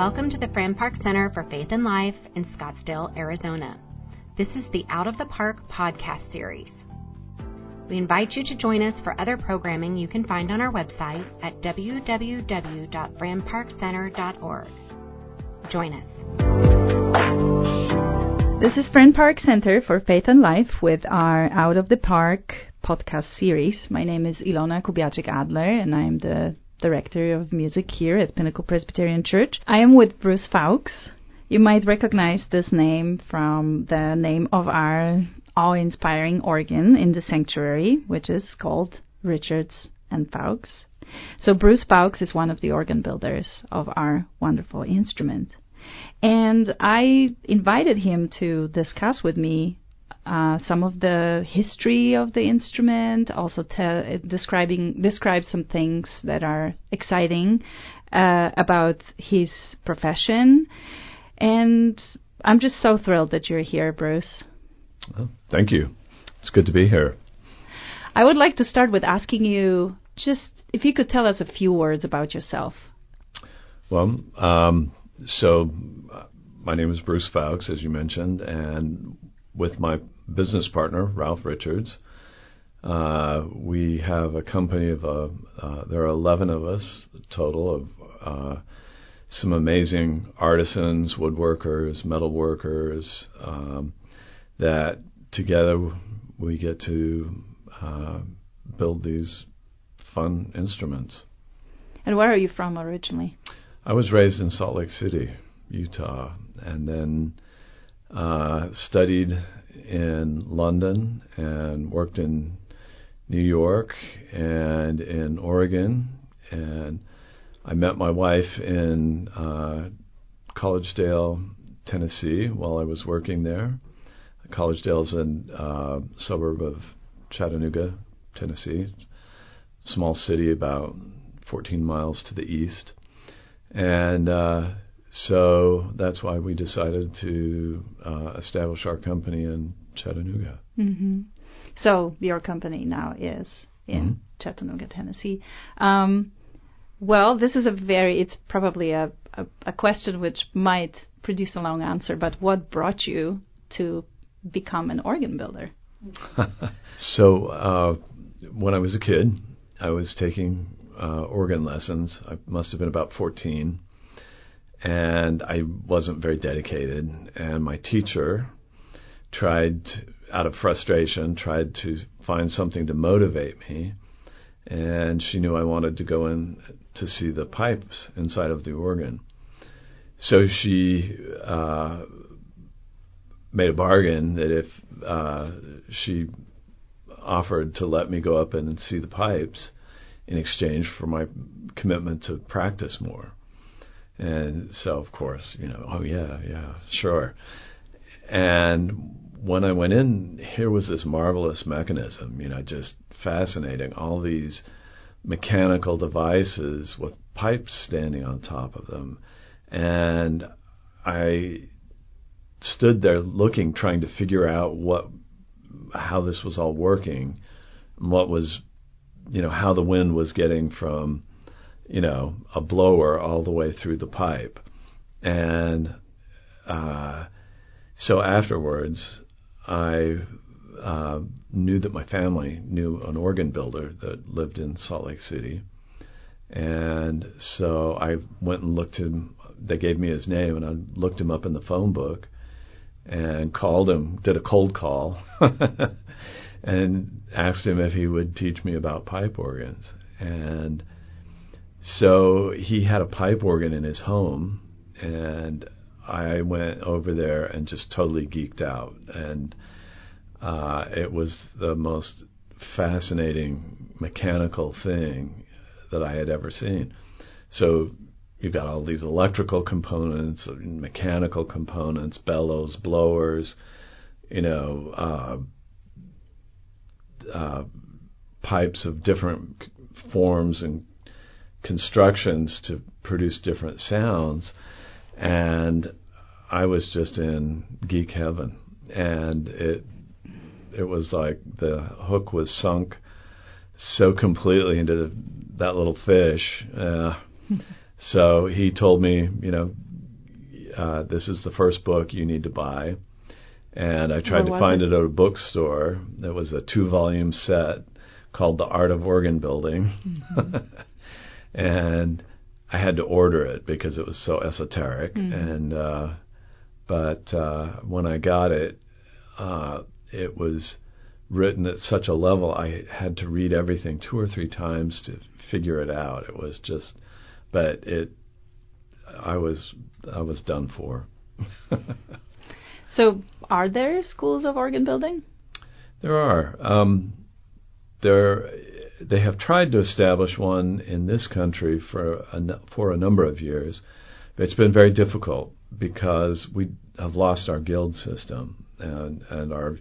Welcome to the Fran Park Center for Faith and Life in Scottsdale, Arizona. This is the Out of the Park podcast series. We invite you to join us for other programming you can find on our website at www.franparkcenter.org. Join us. This is Fran Park Center for Faith and Life with our Out of the Park podcast series. My name is Ilona Kubiaczyk Adler, and I am the Director of Music here at Pinnacle Presbyterian Church. I am with Bruce Fowkes. You might recognize this name from the name of our awe inspiring organ in the sanctuary, which is called Richards and Fowkes. So, Bruce Fowkes is one of the organ builders of our wonderful instrument. And I invited him to discuss with me uh, some of the history of the instrument, also te- describing describe some things that are exciting uh, about his profession. And I'm just so thrilled that you're here, Bruce. Well, thank you. It's good to be here. I would like to start with asking you just if you could tell us a few words about yourself. Well, um, so uh, my name is Bruce Fowkes, as you mentioned, and with my business partner, Ralph Richards. Uh, we have a company of, uh, uh, there are 11 of us total of uh, some amazing artisans, woodworkers, metal workers, um, that together we get to uh, build these fun instruments. And where are you from originally? I was raised in Salt Lake City, Utah, and then uh, studied in London and worked in New York and in Oregon. And I met my wife in uh, Collegedale, Tennessee, while I was working there. Collegedale is a uh, suburb of Chattanooga, Tennessee, small city about 14 miles to the east. And uh, so that's why we decided to uh, establish our company in Chattanooga. Mm-hmm. So your company now is in mm-hmm. Chattanooga, Tennessee. Um, well, this is a very, it's probably a, a, a, question which might produce a long answer, but what brought you to become an organ builder? so, uh, when I was a kid, I was taking uh, organ lessons. I must have been about 14 and I wasn't very dedicated. And my teacher tried, out of frustration, tried to find something to motivate me. And she knew I wanted to go in to see the pipes inside of the organ. So she uh, made a bargain that if uh, she offered to let me go up and see the pipes in exchange for my commitment to practice more. And so, of course, you know, oh yeah, yeah, sure. And when I went in, here was this marvelous mechanism, you know, just fascinating. All these mechanical devices with pipes standing on top of them. And I stood there looking, trying to figure out what, how this was all working, and what was, you know, how the wind was getting from you know, a blower all the way through the pipe. And uh, so afterwards, I uh, knew that my family knew an organ builder that lived in Salt Lake City. And so I went and looked him. They gave me his name, and I looked him up in the phone book and called him, did a cold call, and asked him if he would teach me about pipe organs. And so he had a pipe organ in his home, and I went over there and just totally geeked out. And uh, it was the most fascinating mechanical thing that I had ever seen. So you've got all these electrical components, mechanical components, bellows, blowers, you know, uh, uh, pipes of different forms and constructions to produce different sounds, and I was just in geek heaven, and it it was like the hook was sunk so completely into that little fish. Uh, so he told me, you know, uh, "This is the first book you need to buy." And I tried to find it? it at a bookstore. It was a two-volume set called "The Art of Organ Building," and I had to order it because it was so esoteric. And uh, but uh, when I got it, uh, it was written at such a level I had to read everything two or three times to figure it out. It was just, but it, I was I was done for. So, are there schools of organ building? There are. Um, there, they have tried to establish one in this country for a, for a number of years, it's been very difficult because we have lost our guild system and and our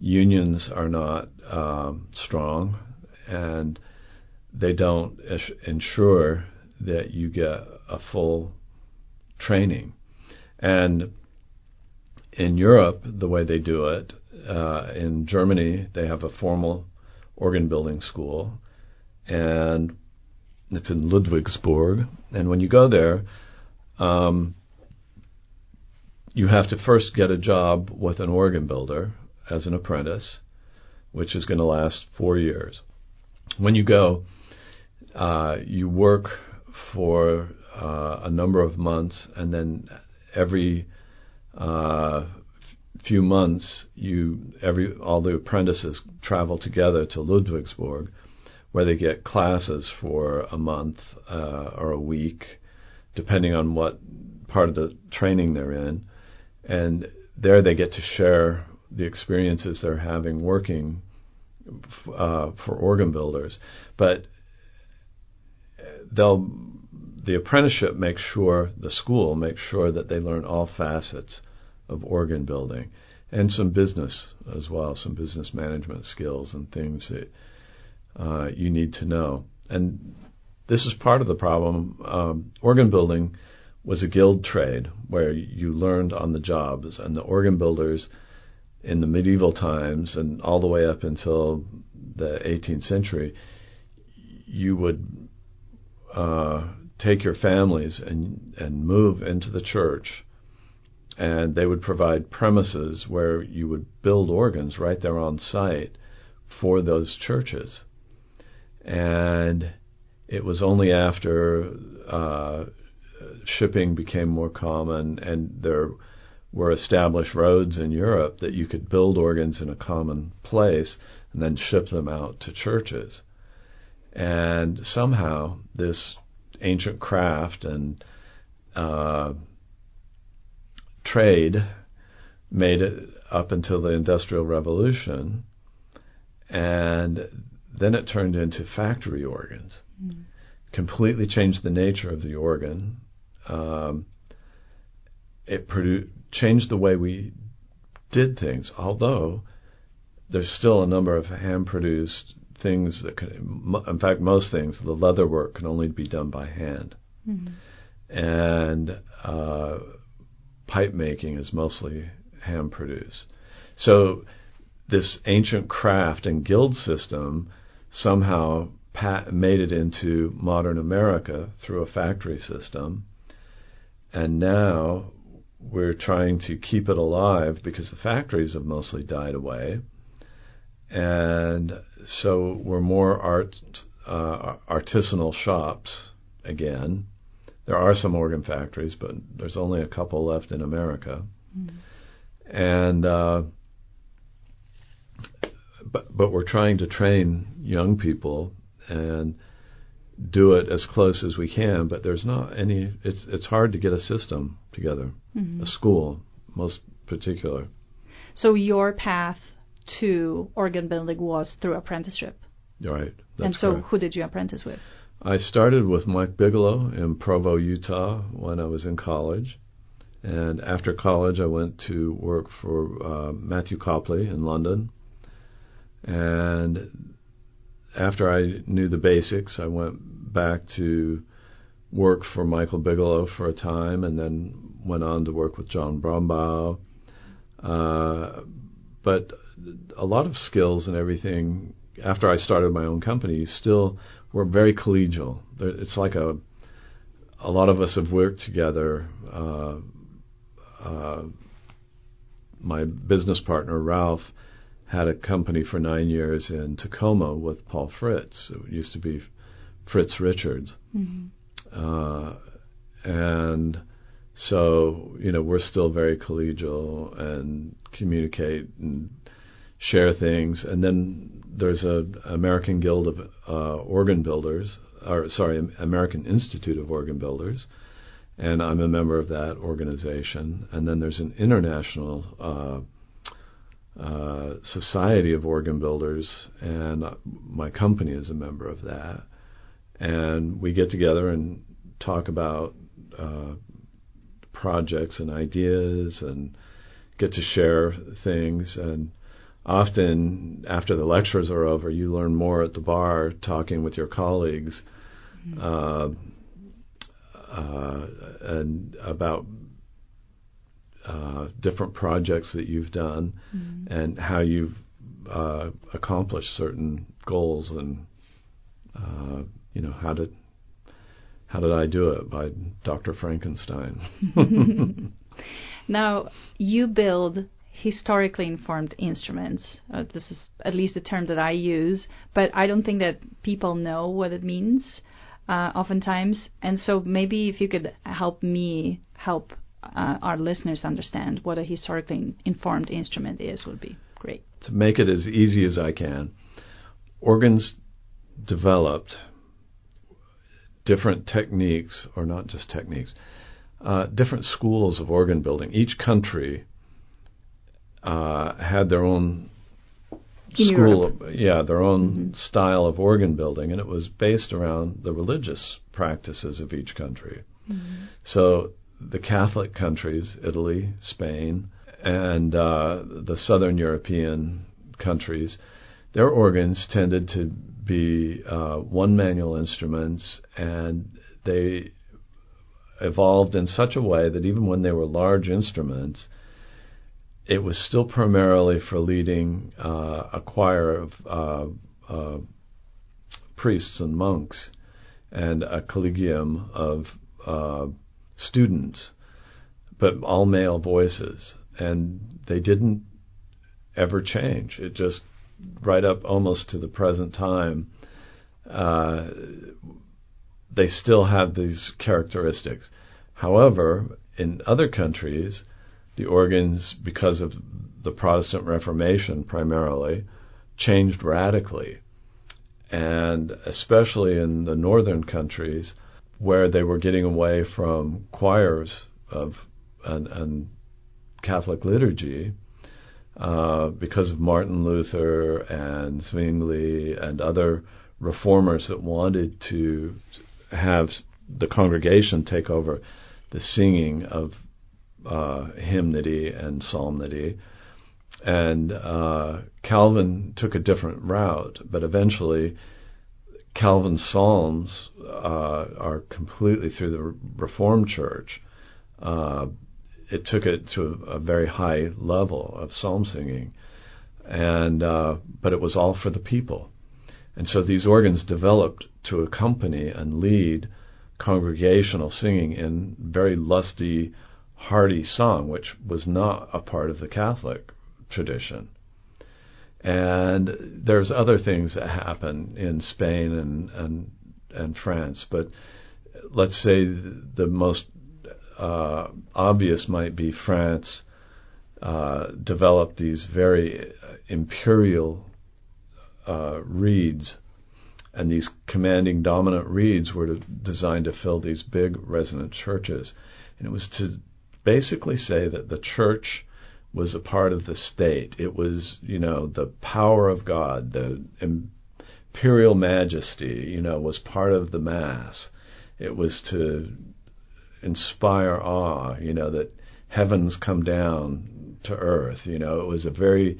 unions are not um, strong and they don't ensure that you get a full training. And in Europe, the way they do it, uh, in Germany, they have a formal organ building school, and it's in Ludwigsburg. And when you go there, um, you have to first get a job with an organ builder as an apprentice, which is going to last four years. When you go, uh, you work for uh, a number of months, and then every uh, few months, you every all the apprentices travel together to Ludwigsburg, where they get classes for a month uh, or a week, depending on what part of the training they're in, and there they get to share the experiences they're having working uh, for organ builders, but they'll the apprenticeship makes sure the school makes sure that they learn all facets of organ building and some business as well, some business management skills and things that uh, you need to know. And this is part of the problem. Um, organ building was a guild trade where you learned on the jobs, and the organ builders in the medieval times and all the way up until the 18th century, you would uh, take your families and and move into the church, and they would provide premises where you would build organs right there on site for those churches, and it was only after uh, shipping became more common and there were established roads in Europe that you could build organs in a common place and then ship them out to churches. And somehow this ancient craft and uh, trade made it up until the Industrial Revolution, and then it turned into factory organs. Completely changed the nature of the organ. Um, it produ- changed the way we did things, although there's still a number of hand-produced things that can, in fact, most things, the leather work can only be done by hand. And uh, pipe making is mostly hand produced. So this ancient craft and guild system somehow pa- made it into modern America through a factory system. And now we're trying to keep it alive because the factories have mostly died away. And so we're more art, uh, artisanal shops again. There are some organ factories, but there's only a couple left in America. And uh, but but we're trying to train young people and do it as close as we can. But there's not any. It's it's hard to get a system together, a school most particular. So your path to organ building was through apprenticeship. Right. And so correct. who did you apprentice with? I started with Mike Bigelow in Provo, Utah, when I was in college. And after college, I went to work for uh, Matthew Copley in London. And after I knew the basics, I went back to work for Michael Bigelow for a time and then went on to work with John Brombaugh. Uh, but a lot of skills and everything, after I started my own company, still were very collegial. It's like a, a lot of us have worked together uh, uh, my business partner Ralph had a company for nine years in Tacoma with Paul Fritts. It used to be Fritts Richards, mm-hmm. uh, and so you know we're still very collegial and communicate and share things. And then there's a American Guild of uh, Organ Builders, or sorry, American Institute of Organ Builders, and I'm a member of that organization. And then there's an international uh, uh, Society of Organ Builders, and my company is a member of that. And we get together and talk about uh, projects and ideas and get to share things and often after the lectures are over you learn more at the bar talking with your colleagues mm-hmm. uh, uh, and about uh, different projects that you've done mm-hmm. and how you've uh, accomplished certain goals and uh, you know how did how did I do it by Dr. Frankenstein. now you build historically informed instruments. Uh, this is at least the term that I use, but I don't think that people know what it means uh, oftentimes. And so maybe if you could help me help uh, our listeners understand what a historically informed instrument is, would be great. To make it as easy as I can, organs developed different techniques, or not just techniques, uh, different schools of organ building. Each country uh, had their own in school, of, yeah, their own mm-hmm. style of organ building, and it was based around the religious practices of each country. Mm-hmm. So the Catholic countries, Italy, Spain, and uh, the Southern European countries, their organs tended to be uh, one manual instruments, and they evolved in such a way that even when they were large instruments, it was still primarily for leading uh, a choir of uh, uh, priests and monks and a collegium of uh, students, but all male voices. And they didn't ever change. It just, right up almost to the present time, uh, they still have these characteristics. However, in other countries, the organs, because of the Protestant Reformation primarily, changed radically. And especially in the northern countries, where they were getting away from choirs of and, and Catholic liturgy, uh, because of Martin Luther and Zwingli and other reformers that wanted to have the congregation take over the singing of uh, hymnody and psalmody. And uh, Calvin took a different route, but eventually Calvin's psalms uh, are completely through the Reformed Church. Uh, it took it to a, a, very high level of psalm singing, and uh, but it was all for the people, and so these organs developed to accompany and lead congregational singing in very lusty hearty song, which was not a part of the Catholic tradition. And there's other things that happen in Spain and and, and France, but let's say the most uh, obvious might be France uh, developed these very imperial uh, reeds, and these commanding dominant reeds were to, designed to fill these big resonant churches, and it was to basically say that the church was a part of the state. It was, you know, the power of God, the imperial majesty, you know, was part of the mass. It was to inspire awe, you know, that heavens come down to earth. You know, it was a very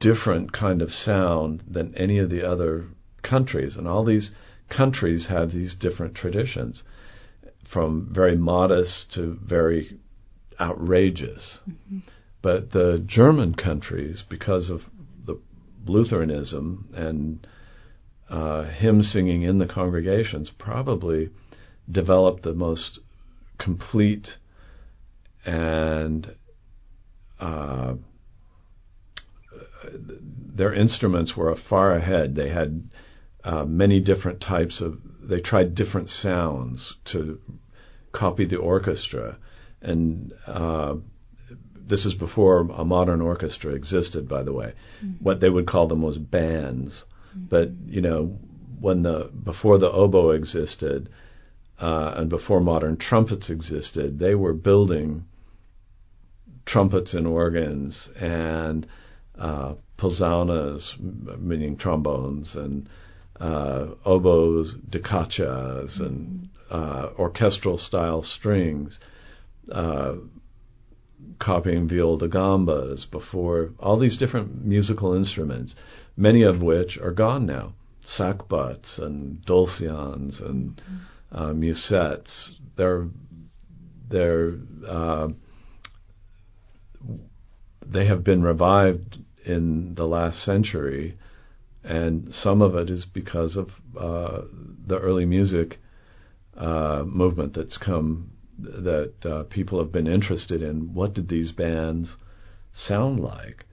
different kind of sound than any of the other countries. And all these countries have these different traditions from very modest to very outrageous. Mm-hmm. But the German countries, because of the Lutheranism and uh, hymn singing in the congregations, probably developed the most complete and uh, their instruments were far ahead. They had uh, many different types of. They tried different sounds to copy the orchestra, and uh, this is before a modern orchestra existed. By the way, mm-hmm. what they would call them was bands. Mm-hmm. But you know, when the before the oboe existed, uh, and before modern trumpets existed, they were building trumpets and organs and uh, posaunas, meaning trombones, and uh, oboes, decachas, and uh, orchestral style strings, uh, copying viol da gambas before all these different musical instruments, many of which are gone now. Sackbuts and dulcians and mm-hmm uh, musettes. They're they're uh, they have been revived in the last century, and some of it is because of uh, the early music uh, movement that's come that uh, people have been interested in. What did these bands sound like?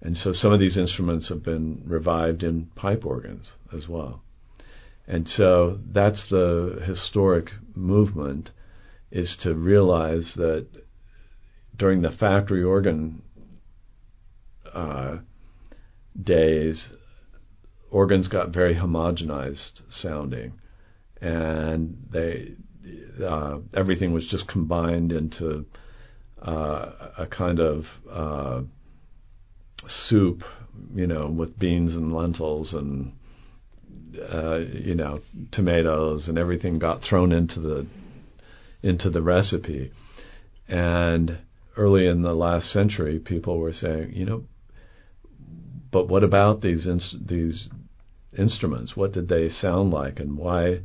And so some of these instruments have been revived in pipe organs as well. And so that's the historic movement is to realize that during the factory organ uh, days, organs got very homogenized sounding, and they uh, everything was just combined into uh, a kind of uh, soup, you know, with beans and lentils and uh, you know, tomatoes and everything got thrown into the into the recipe. And early in the last century, people were saying, you know, but what about these ins- these instruments? What did they sound like, and why?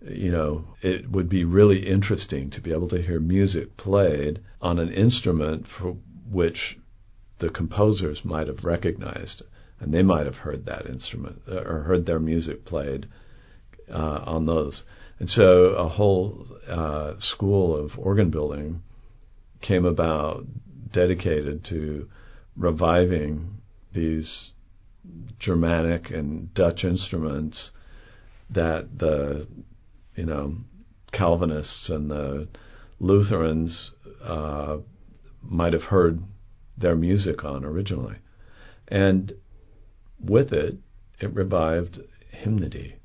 You know, it would be really interesting to be able to hear music played on an instrument for which the composers might have recognized and they might have heard that instrument uh, or heard their music played uh, on those. And so a whole uh, school of organ building came about dedicated to reviving these Germanic and Dutch instruments that the you know Calvinists and the Lutherans uh, might have heard their music on originally. And with it, it revived hymnody.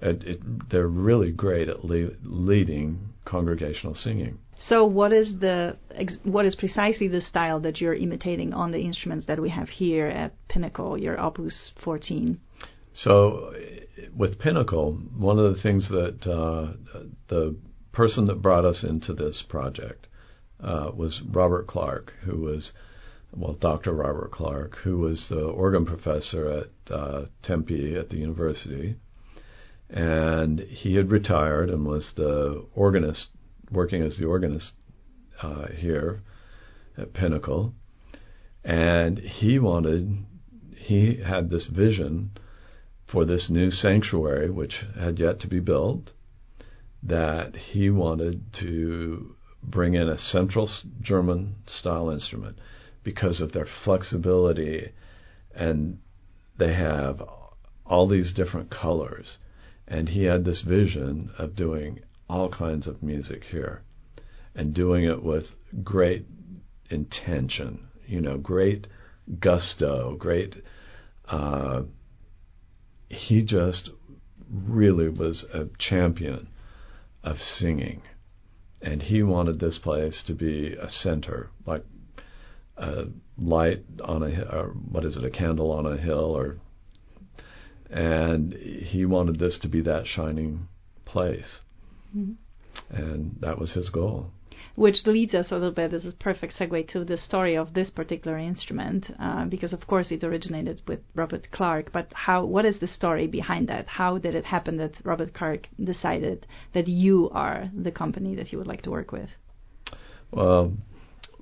It, it, they're really great at le- leading congregational singing. So, what is the what is precisely the style that you're imitating on the instruments that we have here at Pinnacle, your Opus 14? So, with Pinnacle, one of the things that uh, the person that brought us into this project uh, was Robert Clark, who was well, Dr. Robert Clark, who was the organ professor at uh, Tempe at the university. And he had retired and was the organist, working as the organist uh, here at Pinnacle. And he wanted, he had this vision for this new sanctuary, which had yet to be built, that he wanted to bring in a central German style instrument because of their flexibility and they have all these different colors. And he had this vision of doing all kinds of music here and doing it with great intention, you know, great gusto, great. Uh, he just really was a champion of singing. And he wanted this place to be a center, like a light on a or what is it a candle on a hill or and he wanted this to be that shining place mm-hmm. and that was his goal which leads us a little bit this is a perfect segue to the story of this particular instrument uh, because of course it originated with Robert Clark but how what is the story behind that how did it happen that Robert Clark decided that you are the company that he would like to work with well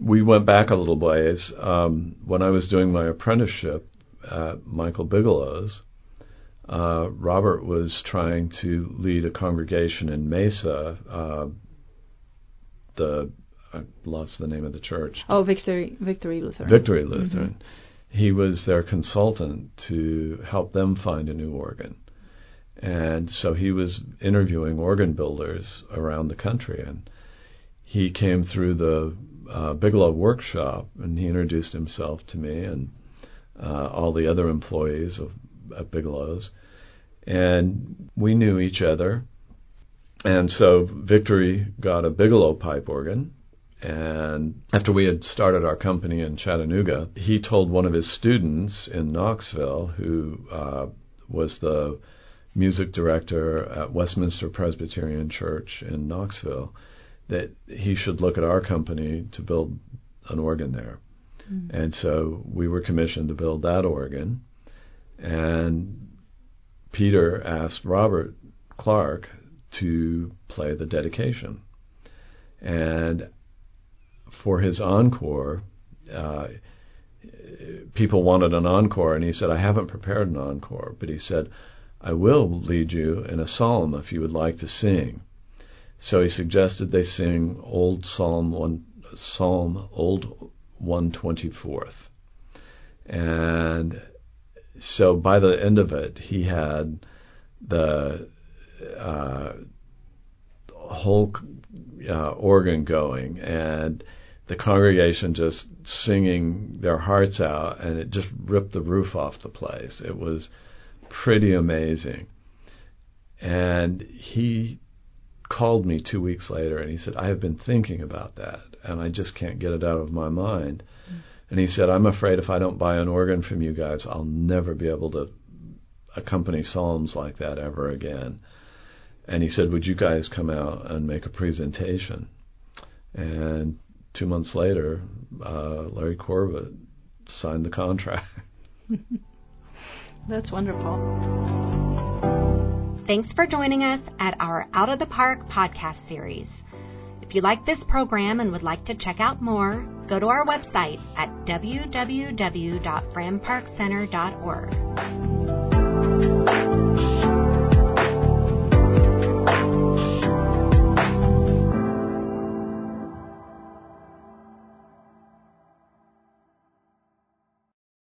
we went back a little ways. Um, when I was doing my apprenticeship at Michael Bigelow's, uh, Robert was trying to lead a congregation in Mesa. Uh, the I lost the name of the church. Oh, Victory Victory Lutheran. Victory Lutheran. Mm-hmm. He was their consultant to help them find a new organ. And so he was interviewing organ builders around the country. And he came through the uh, Bigelow workshop and he introduced himself to me and uh, all the other employees of at Bigelow's. And we knew each other. And so Victory got a Bigelow pipe organ. And after we had started our company in Chattanooga, he told one of his students in Knoxville, who uh, was the music director at Westminster Presbyterian Church in Knoxville, that he should look at our company to build an organ there. Mm. And so we were commissioned to build that organ. And Peter asked Robert Clark to play the dedication. And for his encore, uh, people wanted an encore, and he said, I haven't prepared an encore, but he said, I will lead you in a psalm if you would like to sing. So he suggested they sing Old Psalm one, Psalm Old 124th. And so by the end of it, he had the uh, whole uh, organ going and the congregation just singing their hearts out, and it just ripped the roof off the place. It was pretty amazing. And he called me two weeks later and he said, I have been thinking about that and I just can't get it out of my mind. And he said, I'm afraid if I don't buy an organ from you guys, I'll never be able to accompany psalms like that ever again. And he said, Would you guys come out and make a presentation? And two months later, uh, Larry Corbett signed the contract. That's wonderful. Thanks for joining us at our Out of the Park podcast series. If you like this program and would like to check out more, go to our website at www.franparkcenter.org.